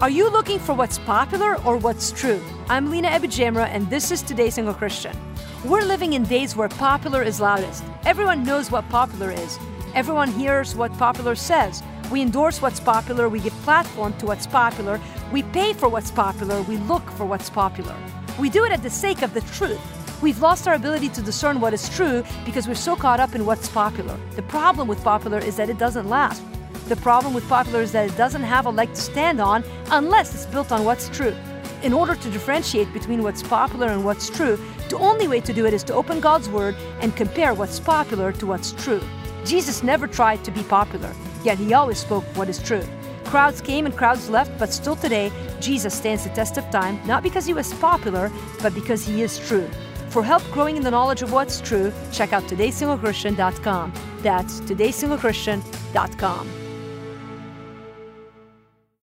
Are you looking for what's popular or what's true? I'm Lina AbuJamra, and this is Today's Single Christian. We're living in days where popular is loudest. Everyone knows what popular is. Everyone hears what popular says. We endorse what's popular, we give platform to what's popular, we pay for what's popular, we look for what's popular. We do it at the sake of the truth. We've lost our ability to discern what is true because we're so caught up in what's popular. The problem with popular is that it doesn't last. The problem with popular is that it doesn't have a leg to stand on unless it's built on what's true. In order to differentiate between what's popular and what's true, the only way to do it is to open God's Word and compare what's popular to what's true. Jesus never tried to be popular, yet he always spoke what is true. Crowds came and crowds left, but still today, Jesus stands the test of time, not because he was popular, but because he is true. For help growing in the knowledge of what's true, check out todaysinglechristian.com. That's todaysinglechristian.com.